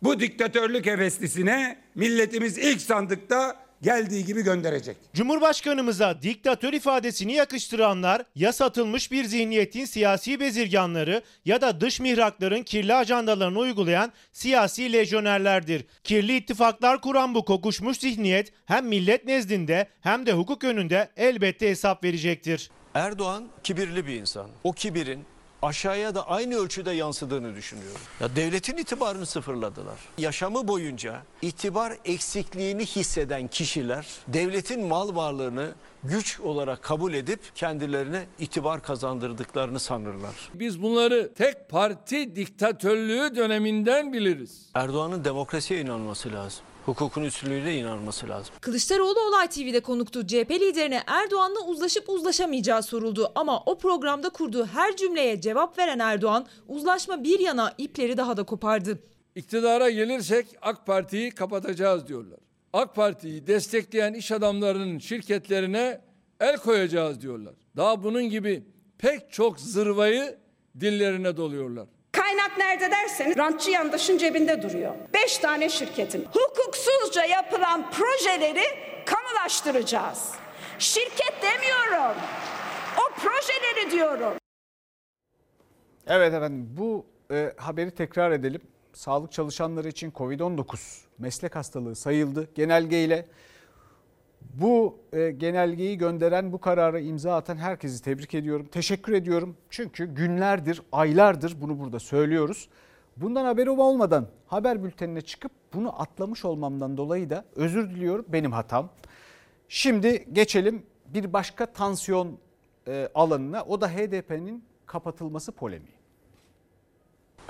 Bu diktatörlük heveslisine milletimiz ilk sandıkta geldiği gibi gönderecek. Cumhurbaşkanımıza diktatör ifadesini yakıştıranlar ya satılmış bir zihniyetin siyasi bezirganları ya da dış mihrakların kirli ajandalarını uygulayan siyasi lejyonerlerdir. Kirli ittifaklar kuran bu kokuşmuş zihniyet hem millet nezdinde hem de hukuk önünde elbette hesap verecektir. Erdoğan kibirli bir insan. O kibirin aşağıya da aynı ölçüde yansıdığını düşünüyorum. Ya devletin itibarını sıfırladılar. Yaşamı boyunca itibar eksikliğini hisseden kişiler devletin mal varlığını güç olarak kabul edip kendilerine itibar kazandırdıklarını sanırlar. Biz bunları tek parti diktatörlüğü döneminden biliriz. Erdoğan'ın demokrasiye inanması lazım. Hukukun üstünlüğüne inanması lazım. Kılıçdaroğlu Olay TV'de konuktu. CHP liderine Erdoğan'la uzlaşıp uzlaşamayacağı soruldu. Ama o programda kurduğu her cümleye cevap veren Erdoğan uzlaşma bir yana ipleri daha da kopardı. İktidara gelirsek AK Parti'yi kapatacağız diyorlar. AK Parti'yi destekleyen iş adamlarının şirketlerine el koyacağız diyorlar. Daha bunun gibi pek çok zırvayı dillerine doluyorlar. Kaynak nerede derseniz rantçı yandaşın cebinde duruyor. Beş tane şirketin hukuksuzca yapılan projeleri kamulaştıracağız. Şirket demiyorum. O projeleri diyorum. Evet efendim bu e, haberi tekrar edelim. Sağlık çalışanları için Covid-19 meslek hastalığı sayıldı genelgeyle. Bu e, genelgeyi gönderen, bu karara imza atan herkesi tebrik ediyorum. Teşekkür ediyorum. Çünkü günlerdir, aylardır bunu burada söylüyoruz. Bundan haberim olmadan haber bültenine çıkıp bunu atlamış olmamdan dolayı da özür diliyorum. Benim hatam. Şimdi geçelim bir başka tansiyon e, alanına. O da HDP'nin kapatılması polemiği.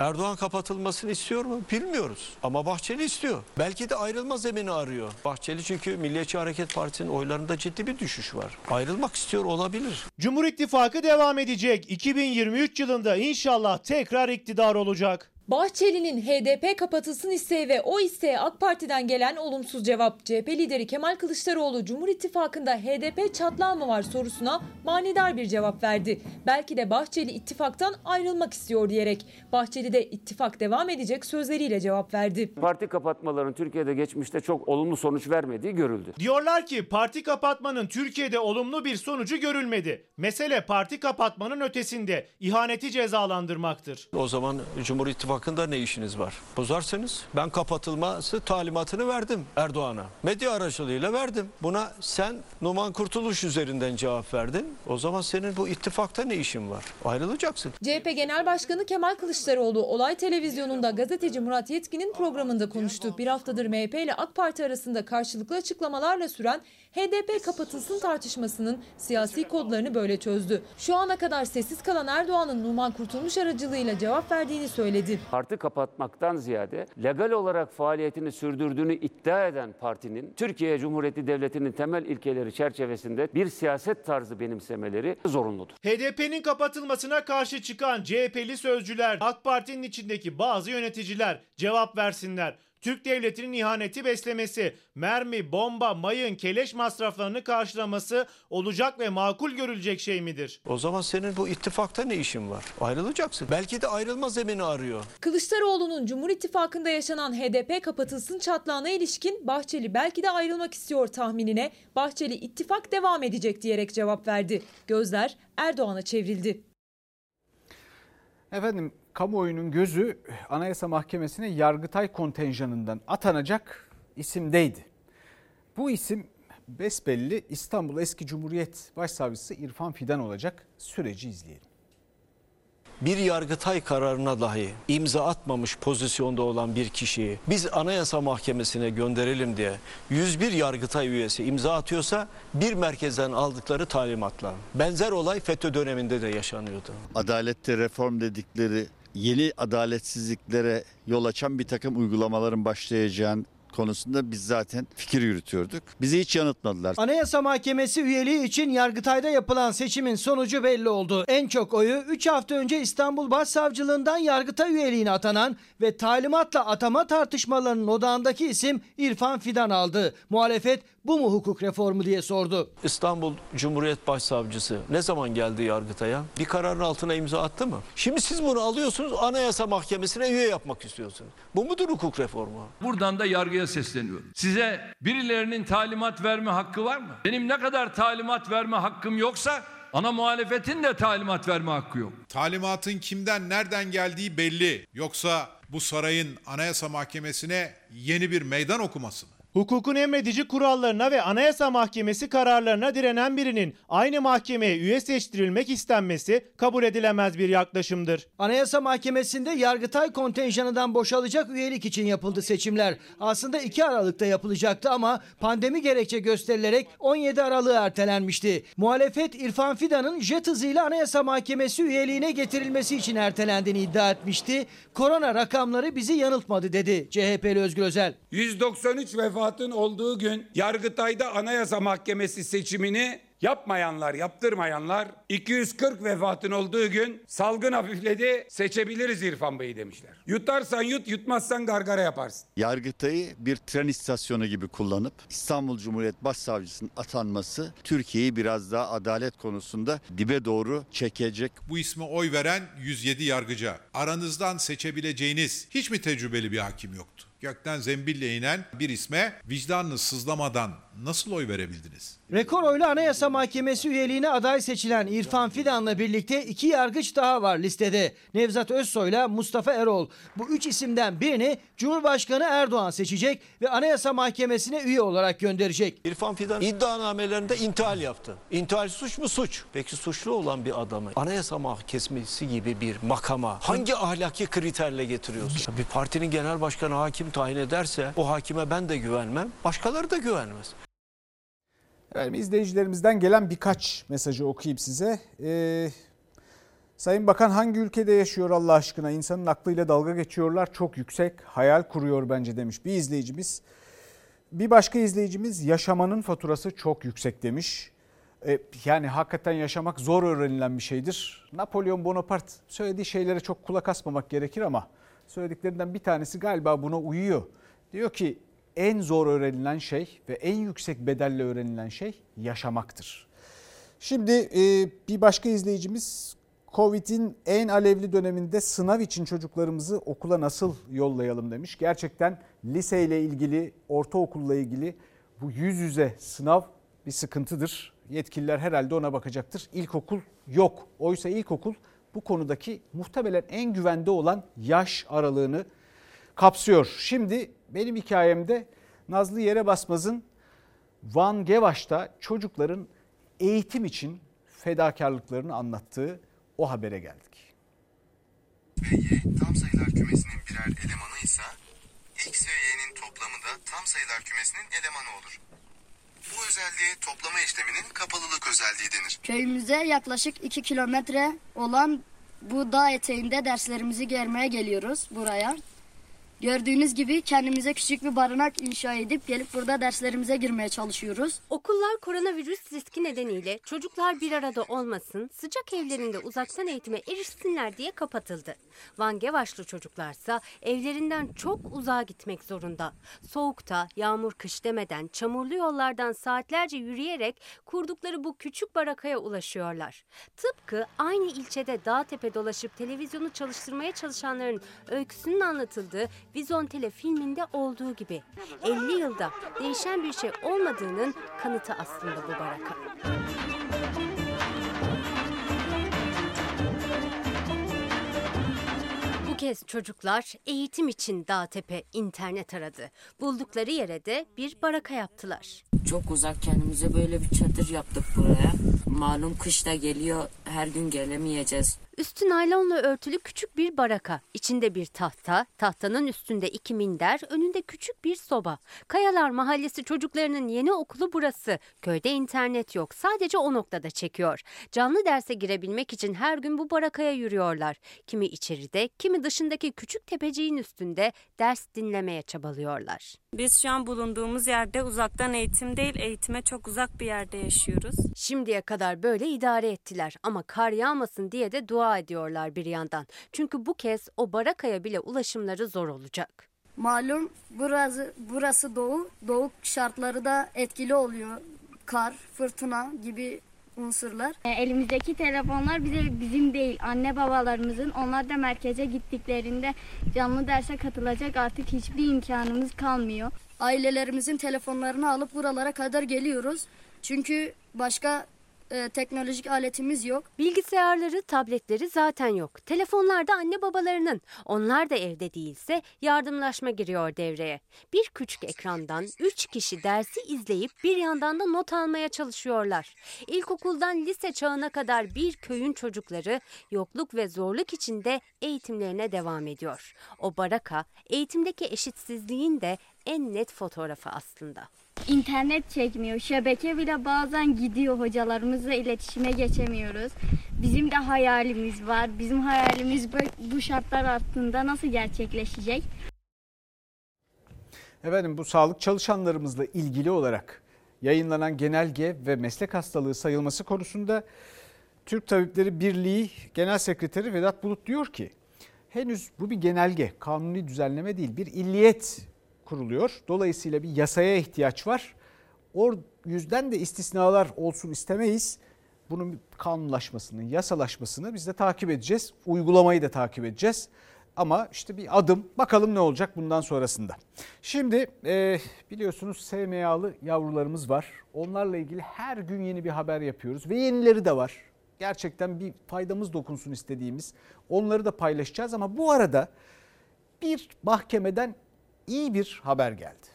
Erdoğan kapatılmasını istiyor mu? Bilmiyoruz. Ama Bahçeli istiyor. Belki de ayrılma zemini arıyor. Bahçeli çünkü Milliyetçi Hareket Partisi'nin oylarında ciddi bir düşüş var. Ayrılmak istiyor olabilir. Cumhur İttifakı devam edecek. 2023 yılında inşallah tekrar iktidar olacak. Bahçeli'nin HDP kapatılsın isteği ve o isteğe AK Parti'den gelen olumsuz cevap. CHP lideri Kemal Kılıçdaroğlu Cumhur İttifakı'nda HDP çatlağı mı var sorusuna manidar bir cevap verdi. Belki de Bahçeli ittifaktan ayrılmak istiyor diyerek. Bahçeli de ittifak devam edecek sözleriyle cevap verdi. Parti kapatmaların Türkiye'de geçmişte çok olumlu sonuç vermediği görüldü. Diyorlar ki parti kapatmanın Türkiye'de olumlu bir sonucu görülmedi. Mesele parti kapatmanın ötesinde ihaneti cezalandırmaktır. O zaman Cumhur İttifakı'nda ne işiniz var? Bozarsanız ben kapatılması talimatını verdim Erdoğan'a. Medya aracılığıyla verdim. Buna sen Numan Kurtuluş üzerinden cevap verdin. O zaman senin bu ittifakta ne işin var? Ayrılacaksın. CHP Genel Başkanı Kemal Kılıçdaroğlu Olay Televizyonu'nda gazeteci Murat Yetkin'in programında konuştu. Bir haftadır MHP ile AK Parti arasında karşılıklı açıklamalarla süren HDP kapatılsın tartışmasının siyasi kodlarını böyle çözdü. Şu ana kadar sessiz kalan Erdoğan'ın Numan Kurtulmuş aracılığıyla cevap verdiğini söyledi. Parti kapatmaktan ziyade legal olarak faaliyetini sürdürdüğünü iddia eden partinin Türkiye Cumhuriyeti Devleti'nin temel ilkeleri çerçevesinde bir siyaset tarzı benimsemeleri zorunludur. HDP'nin kapatılmasına karşı çıkan CHP'li sözcüler, AK Parti'nin içindeki bazı yöneticiler cevap versinler. Türk devletinin ihaneti beslemesi, mermi, bomba, mayın, keleş masraflarını karşılaması olacak ve makul görülecek şey midir? O zaman senin bu ittifakta ne işin var? Ayrılacaksın. Belki de ayrılma zemini arıyor. Kılıçdaroğlu'nun Cumhur İttifakı'nda yaşanan HDP kapatılsın çatlağına ilişkin Bahçeli belki de ayrılmak istiyor tahminine Bahçeli ittifak devam edecek diyerek cevap verdi. Gözler Erdoğan'a çevrildi. Efendim kamuoyunun gözü Anayasa Mahkemesi'ne Yargıtay kontenjanından atanacak isimdeydi. Bu isim besbelli İstanbul Eski Cumhuriyet Başsavcısı İrfan Fidan olacak. Süreci izleyelim. bir yargıtay kararına dahi imza atmamış pozisyonda olan bir kişiyi biz Anayasa Mahkemesi'ne gönderelim diye 101 yargıtay üyesi imza atıyorsa bir merkezden aldıkları talimatla. Benzer olay FETÖ döneminde de yaşanıyordu. Adalette reform dedikleri yeni adaletsizliklere yol açan bir takım uygulamaların başlayacağın konusunda biz zaten fikir yürütüyorduk. Bizi hiç yanıltmadılar. Anayasa Mahkemesi üyeliği için Yargıtay'da yapılan seçimin sonucu belli oldu. En çok oyu 3 hafta önce İstanbul Başsavcılığından Yargıtay üyeliğine atanan ve talimatla atama tartışmalarının odağındaki isim İrfan Fidan aldı. Muhalefet bu mu hukuk reformu diye sordu. İstanbul Cumhuriyet Başsavcısı ne zaman geldi Yargıtay'a? Bir kararın altına imza attı mı? Şimdi siz bunu alıyorsunuz Anayasa Mahkemesi'ne üye yapmak istiyorsunuz. Bu mudur hukuk reformu? Buradan da yargıya sesleniyorum. Size birilerinin talimat verme hakkı var mı? Benim ne kadar talimat verme hakkım yoksa ana muhalefetin de talimat verme hakkı yok. Talimatın kimden nereden geldiği belli. Yoksa bu sarayın Anayasa Mahkemesi'ne yeni bir meydan okuması mı? Hukukun emredici kurallarına ve Anayasa Mahkemesi kararlarına direnen birinin aynı mahkemeye üye seçtirilmek istenmesi kabul edilemez bir yaklaşımdır. Anayasa Mahkemesi'nde Yargıtay kontenjanından boşalacak üyelik için yapıldı seçimler. Aslında 2 Aralık'ta yapılacaktı ama pandemi gerekçe gösterilerek 17 Aralık'a ertelenmişti. Muhalefet İrfan Fidan'ın jet hızıyla Anayasa Mahkemesi üyeliğine getirilmesi için ertelendiğini iddia etmişti. Korona rakamları bizi yanıltmadı dedi CHP'li Özgür Özel. 193 vefatın olduğu gün Yargıtay'da Anayasa Mahkemesi seçimini yapmayanlar, yaptırmayanlar 240 vefatın olduğu gün salgın hafifledi seçebiliriz İrfan Bey'i demişler. Yutarsan yut, yutmazsan gargara yaparsın. Yargıtay'ı bir tren istasyonu gibi kullanıp İstanbul Cumhuriyet Başsavcısının atanması Türkiye'yi biraz daha adalet konusunda dibe doğru çekecek. Bu isme oy veren 107 yargıca. Aranızdan seçebileceğiniz hiç mi tecrübeli bir hakim yoktu? Gökten zembille inen bir isme vicdanınız sızlamadan nasıl oy verebildiniz? Rekor oyla Anayasa Mahkemesi üyeliğine aday seçilen İrfan Fidan'la birlikte iki yargıç daha var listede. Nevzat Özsoy'la Mustafa Erol. Bu üç isimden birini Cumhurbaşkanı Erdoğan seçecek ve Anayasa Mahkemesi'ne üye olarak gönderecek. İrfan Fidan iddianamelerinde intihal yaptı. İntihal suç mu? Suç. Peki suçlu olan bir adamı Anayasa Mahkemesi gibi bir makama hangi ahlaki kriterle getiriyorsun? Bir partinin genel başkanı hakim tayin ederse o hakime ben de güvenmem, başkaları da güvenmez. Efendim, izleyicilerimizden gelen birkaç mesajı okuyayım size. Ee, Sayın Bakan hangi ülkede yaşıyor Allah aşkına? İnsanın aklıyla dalga geçiyorlar. Çok yüksek. Hayal kuruyor bence demiş bir izleyicimiz. Bir başka izleyicimiz yaşamanın faturası çok yüksek demiş. Ee, yani hakikaten yaşamak zor öğrenilen bir şeydir. Napolyon Bonaparte söylediği şeylere çok kulak asmamak gerekir ama söylediklerinden bir tanesi galiba buna uyuyor. Diyor ki en zor öğrenilen şey ve en yüksek bedelle öğrenilen şey yaşamaktır. Şimdi e, bir başka izleyicimiz Covid'in en alevli döneminde sınav için çocuklarımızı okula nasıl yollayalım demiş. Gerçekten liseyle ilgili, ortaokulla ilgili bu yüz yüze sınav bir sıkıntıdır. Yetkililer herhalde ona bakacaktır. İlkokul yok. Oysa ilkokul bu konudaki muhtemelen en güvende olan yaş aralığını kapsıyor. Şimdi benim hikayemde Nazlı Yere Basmaz'ın Van Gevaş'ta çocukların eğitim için fedakarlıklarını anlattığı o habere geldik. Y tam sayılar kümesinin birer elemanı ise X ve Y'nin toplamı da tam sayılar kümesinin elemanı olur. Bu özelliğe toplama işleminin kapalılık özelliği denir. Köyümüze yaklaşık 2 kilometre olan bu dağ eteğinde derslerimizi görmeye geliyoruz buraya. Gördüğünüz gibi kendimize küçük bir barınak inşa edip gelip burada derslerimize girmeye çalışıyoruz. Okullar koronavirüs riski nedeniyle çocuklar bir arada olmasın, sıcak evlerinde uzaktan eğitime erişsinler diye kapatıldı. Van Gevaşlı çocuklarsa evlerinden çok uzağa gitmek zorunda. Soğukta, yağmur kış demeden çamurlu yollardan saatlerce yürüyerek kurdukları bu küçük barakaya ulaşıyorlar. Tıpkı aynı ilçede dağ tepe dolaşıp televizyonu çalıştırmaya çalışanların öyküsünün anlatıldığı Vizontele filminde olduğu gibi 50 yılda değişen bir şey olmadığının kanıtı aslında bu baraka. Bu kez çocuklar eğitim için Dağtepe internet aradı. Buldukları yere de bir baraka yaptılar. Çok uzak kendimize böyle bir çadır yaptık buraya. Malum kış da geliyor her gün gelemeyeceğiz. Üstü naylonla örtülü küçük bir baraka. İçinde bir tahta, tahtanın üstünde iki minder, önünde küçük bir soba. Kayalar Mahallesi çocuklarının yeni okulu burası. Köyde internet yok. Sadece o noktada çekiyor. Canlı derse girebilmek için her gün bu barakaya yürüyorlar. Kimi içeride, kimi dışındaki küçük tepeciğin üstünde ders dinlemeye çabalıyorlar. Biz şu an bulunduğumuz yerde uzaktan eğitim değil, eğitime çok uzak bir yerde yaşıyoruz. Şimdiye kadar böyle idare ettiler ama kar yağmasın diye de dua ediyorlar bir yandan. Çünkü bu kez o barakaya bile ulaşımları zor olacak. Malum burası burası doğu. Doğu şartları da etkili oluyor. Kar, fırtına gibi unsurlar. E, Elimizdeki telefonlar bize bizim değil anne babalarımızın onlar da merkeze gittiklerinde canlı derse katılacak artık hiçbir imkanımız kalmıyor. Ailelerimizin telefonlarını alıp buralara kadar geliyoruz. Çünkü başka e, teknolojik aletimiz yok. Bilgisayarları, tabletleri zaten yok. Telefonlar da anne babalarının. Onlar da evde değilse yardımlaşma giriyor devreye. Bir küçük ekrandan 3 kişi dersi izleyip bir yandan da not almaya çalışıyorlar. İlkokuldan lise çağına kadar bir köyün çocukları yokluk ve zorluk içinde eğitimlerine devam ediyor. O baraka eğitimdeki eşitsizliğin de en net fotoğrafı aslında. İnternet çekmiyor. Şebeke bile bazen gidiyor. Hocalarımızla iletişime geçemiyoruz. Bizim de hayalimiz var. Bizim hayalimiz bu, şartlar altında nasıl gerçekleşecek? Efendim bu sağlık çalışanlarımızla ilgili olarak yayınlanan genelge ve meslek hastalığı sayılması konusunda Türk Tabipleri Birliği Genel Sekreteri Vedat Bulut diyor ki henüz bu bir genelge, kanuni düzenleme değil bir illiyet kuruluyor. Dolayısıyla bir yasaya ihtiyaç var. O yüzden de istisnalar olsun istemeyiz. Bunun kanunlaşmasını, yasalaşmasını biz de takip edeceğiz. Uygulamayı da takip edeceğiz. Ama işte bir adım bakalım ne olacak bundan sonrasında. Şimdi e, biliyorsunuz SMA'lı yavrularımız var. Onlarla ilgili her gün yeni bir haber yapıyoruz ve yenileri de var. Gerçekten bir faydamız dokunsun istediğimiz. Onları da paylaşacağız ama bu arada bir mahkemeden iyi bir haber geldi.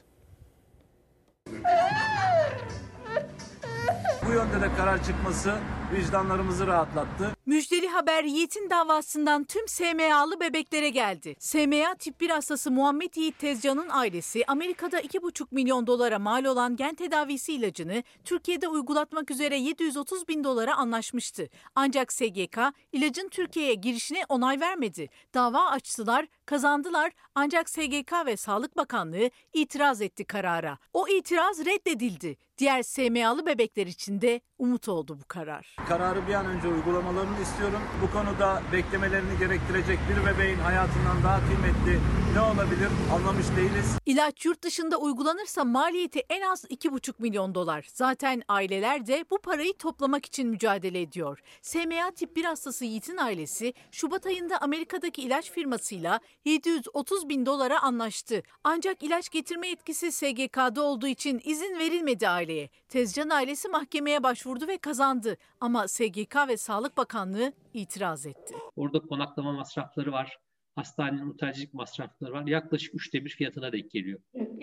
Bu yönde de karar çıkması vicdanlarımızı rahatlattı. Müjdeli haber Yiğit'in davasından tüm SMA'lı bebeklere geldi. SMA tip 1 hastası Muhammed Yiğit Tezcan'ın ailesi Amerika'da 2,5 milyon dolara mal olan gen tedavisi ilacını Türkiye'de uygulatmak üzere 730 bin dolara anlaşmıştı. Ancak SGK ilacın Türkiye'ye girişine onay vermedi. Dava açtılar, kazandılar ancak SGK ve Sağlık Bakanlığı itiraz etti karara. O itiraz reddedildi. Diğer SMA'lı bebekler için de umut oldu bu karar. Kararı bir an önce uygulamalarını istiyorum. Bu konuda beklemelerini gerektirecek bir bebeğin hayatından daha kıymetli ne olabilir anlamış değiliz. İlaç yurt dışında uygulanırsa maliyeti en az 2,5 milyon dolar. Zaten aileler de bu parayı toplamak için mücadele ediyor. SMA tip 1 hastası Yiğit'in ailesi Şubat ayında Amerika'daki ilaç firmasıyla 730 bin dolara anlaştı. Ancak ilaç getirme yetkisi SGK'da olduğu için izin verilmedi aileye. Tezcan ailesi mahkemeye başvurdu ve kazandı. Ama SGK ve Sağlık Bakanlığı itiraz etti. Orada konaklama masrafları var. Hastanenin otelcilik masrafları var. Yaklaşık üçte bir fiyatına denk geliyor.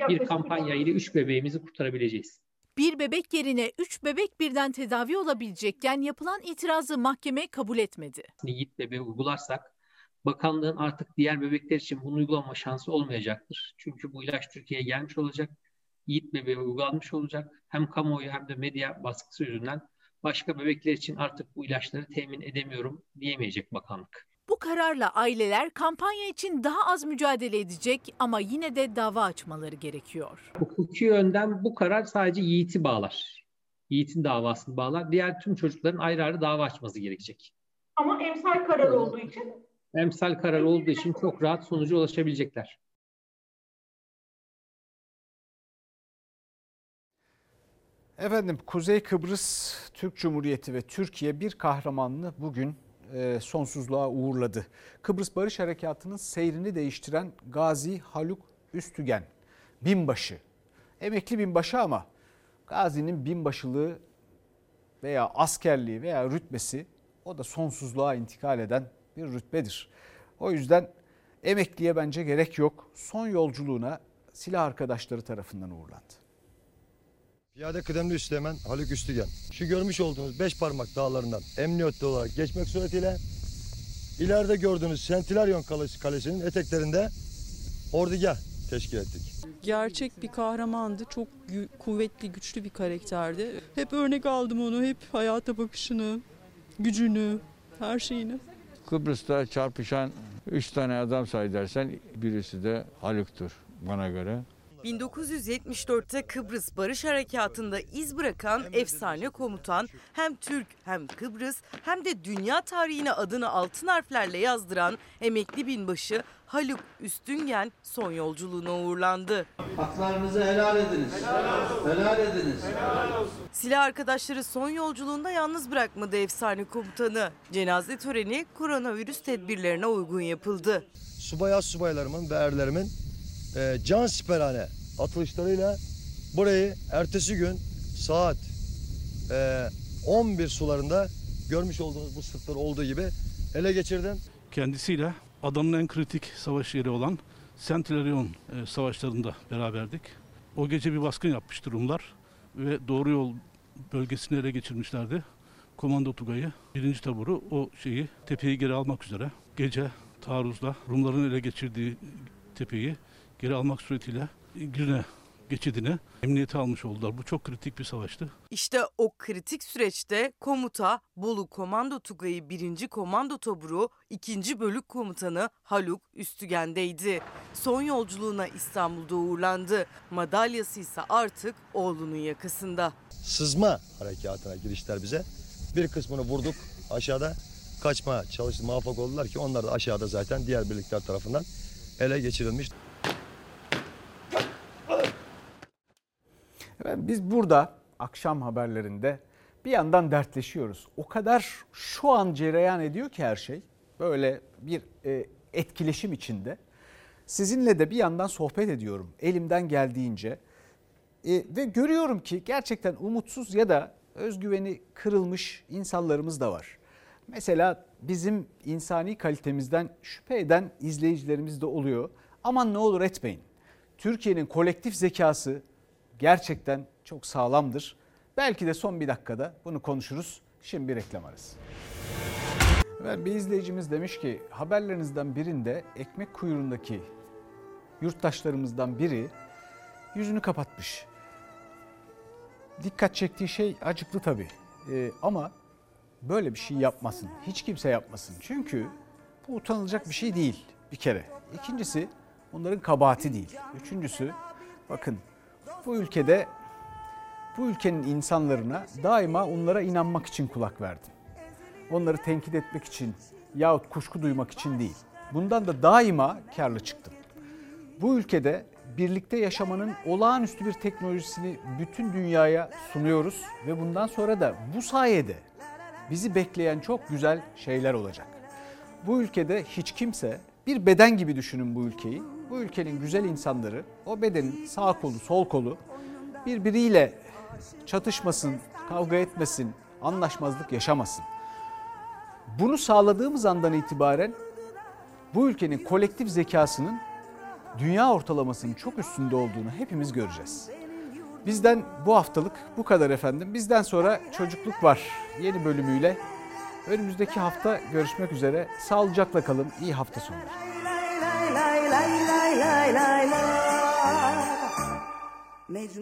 bir kampanya ile üç bebeğimizi kurtarabileceğiz. Bir bebek yerine 3 bebek birden tedavi olabilecekken yapılan itirazı mahkeme kabul etmedi. Yiğit bebeği uygularsak bakanlığın artık diğer bebekler için bunu uygulama şansı olmayacaktır. Çünkü bu ilaç Türkiye'ye gelmiş olacak. Yiğit bebeğe uygulanmış olacak. Hem kamuoyu hem de medya baskısı yüzünden başka bebekler için artık bu ilaçları temin edemiyorum diyemeyecek bakanlık. Bu kararla aileler kampanya için daha az mücadele edecek ama yine de dava açmaları gerekiyor. Hukuki yönden bu karar sadece Yiğit'i bağlar. Yiğit'in davasını bağlar. Diğer tüm çocukların ayrı ayrı dava açması gerekecek. Ama emsal karar olduğu için Emsal karar olduğu için çok rahat sonuca ulaşabilecekler. Efendim Kuzey Kıbrıs Türk Cumhuriyeti ve Türkiye bir kahramanını bugün e, sonsuzluğa uğurladı. Kıbrıs Barış Harekatı'nın seyrini değiştiren Gazi Haluk Üstügen, binbaşı. Emekli binbaşı ama Gazi'nin binbaşılığı veya askerliği veya rütbesi o da sonsuzluğa intikal eden bir rütbedir. O yüzden emekliye bence gerek yok. Son yolculuğuna silah arkadaşları tarafından uğurlandı. Piyade kıdemli üsteğmen Haluk Üstügen. Şu görmüş olduğunuz beş parmak dağlarından emniyetli olarak geçmek suretiyle ileride gördüğünüz Sentilaryon Kalesi, Kalesi'nin eteklerinde ordugah teşkil ettik. Gerçek bir kahramandı. Çok gü- kuvvetli, güçlü bir karakterdi. Hep örnek aldım onu. Hep hayata bakışını, gücünü, her şeyini. Kıbrıs'ta çarpışan üç tane adam say dersen birisi de Haluk'tur bana göre. 1974'te Kıbrıs Barış Harekatı'nda iz bırakan efsane komutan hem Türk hem Kıbrıs hem de dünya tarihine adını altın harflerle yazdıran emekli binbaşı Haluk Üstüngen son yolculuğuna uğurlandı. Haklarınızı helal ediniz. Helal, ediniz. Silah arkadaşları son yolculuğunda yalnız bırakmadı efsane komutanı. Cenaze töreni koronavirüs tedbirlerine uygun yapıldı. Subay az subaylarımın ve erlerimin e, can siperhane atılışlarıyla burayı ertesi gün saat e, 11 sularında görmüş olduğunuz bu sırtları olduğu gibi ele geçirdim. Kendisiyle adanın en kritik savaş yeri olan Sentlerion e, savaşlarında beraberdik. O gece bir baskın yapmıştı Rumlar ve doğru yol bölgesini ele geçirmişlerdi. Komando Tugay'ı, birinci taburu o şeyi tepeyi geri almak üzere gece taarruzla Rumların ele geçirdiği tepeyi geri almak suretiyle Girne geçidini emniyete almış oldular. Bu çok kritik bir savaştı. İşte o kritik süreçte komuta Bolu Komando Tugayı 1. Komando Taburu 2. Bölük Komutanı Haluk Üstügen'deydi. Son yolculuğuna İstanbul'da uğurlandı. Madalyası ise artık oğlunun yakasında. Sızma harekatına girişler bize. Bir kısmını vurduk aşağıda. Kaçma çalıştı muvaffak oldular ki onlar da aşağıda zaten diğer birlikler tarafından ele geçirilmiş. Efendim biz burada akşam haberlerinde bir yandan dertleşiyoruz. O kadar şu an cereyan ediyor ki her şey. Böyle bir e, etkileşim içinde. Sizinle de bir yandan sohbet ediyorum elimden geldiğince. E, ve görüyorum ki gerçekten umutsuz ya da özgüveni kırılmış insanlarımız da var. Mesela bizim insani kalitemizden şüphe eden izleyicilerimiz de oluyor. Aman ne olur etmeyin. Türkiye'nin kolektif zekası gerçekten çok sağlamdır. Belki de son bir dakikada bunu konuşuruz. Şimdi bir reklam arası. Evet, bir izleyicimiz demiş ki haberlerinizden birinde ekmek kuyruğundaki yurttaşlarımızdan biri yüzünü kapatmış. Dikkat çektiği şey acıklı tabii Ee, ama böyle bir şey yapmasın. Hiç kimse yapmasın. Çünkü bu utanılacak bir şey değil bir kere. İkincisi onların kabahati değil. Üçüncüsü bakın bu ülkede bu ülkenin insanlarına daima onlara inanmak için kulak verdim. Onları tenkit etmek için yahut kuşku duymak için değil. Bundan da daima karlı çıktım. Bu ülkede birlikte yaşamanın olağanüstü bir teknolojisini bütün dünyaya sunuyoruz ve bundan sonra da bu sayede bizi bekleyen çok güzel şeyler olacak. Bu ülkede hiç kimse bir beden gibi düşünün bu ülkeyi. Bu ülkenin güzel insanları o bedenin sağ kolu sol kolu birbiriyle çatışmasın, kavga etmesin, anlaşmazlık yaşamasın. Bunu sağladığımız andan itibaren bu ülkenin kolektif zekasının dünya ortalamasının çok üstünde olduğunu hepimiz göreceğiz. Bizden bu haftalık bu kadar efendim. Bizden sonra çocukluk var yeni bölümüyle. Önümüzdeki hafta görüşmek üzere. Sağlıcakla kalın. İyi hafta sonları. 来来来来来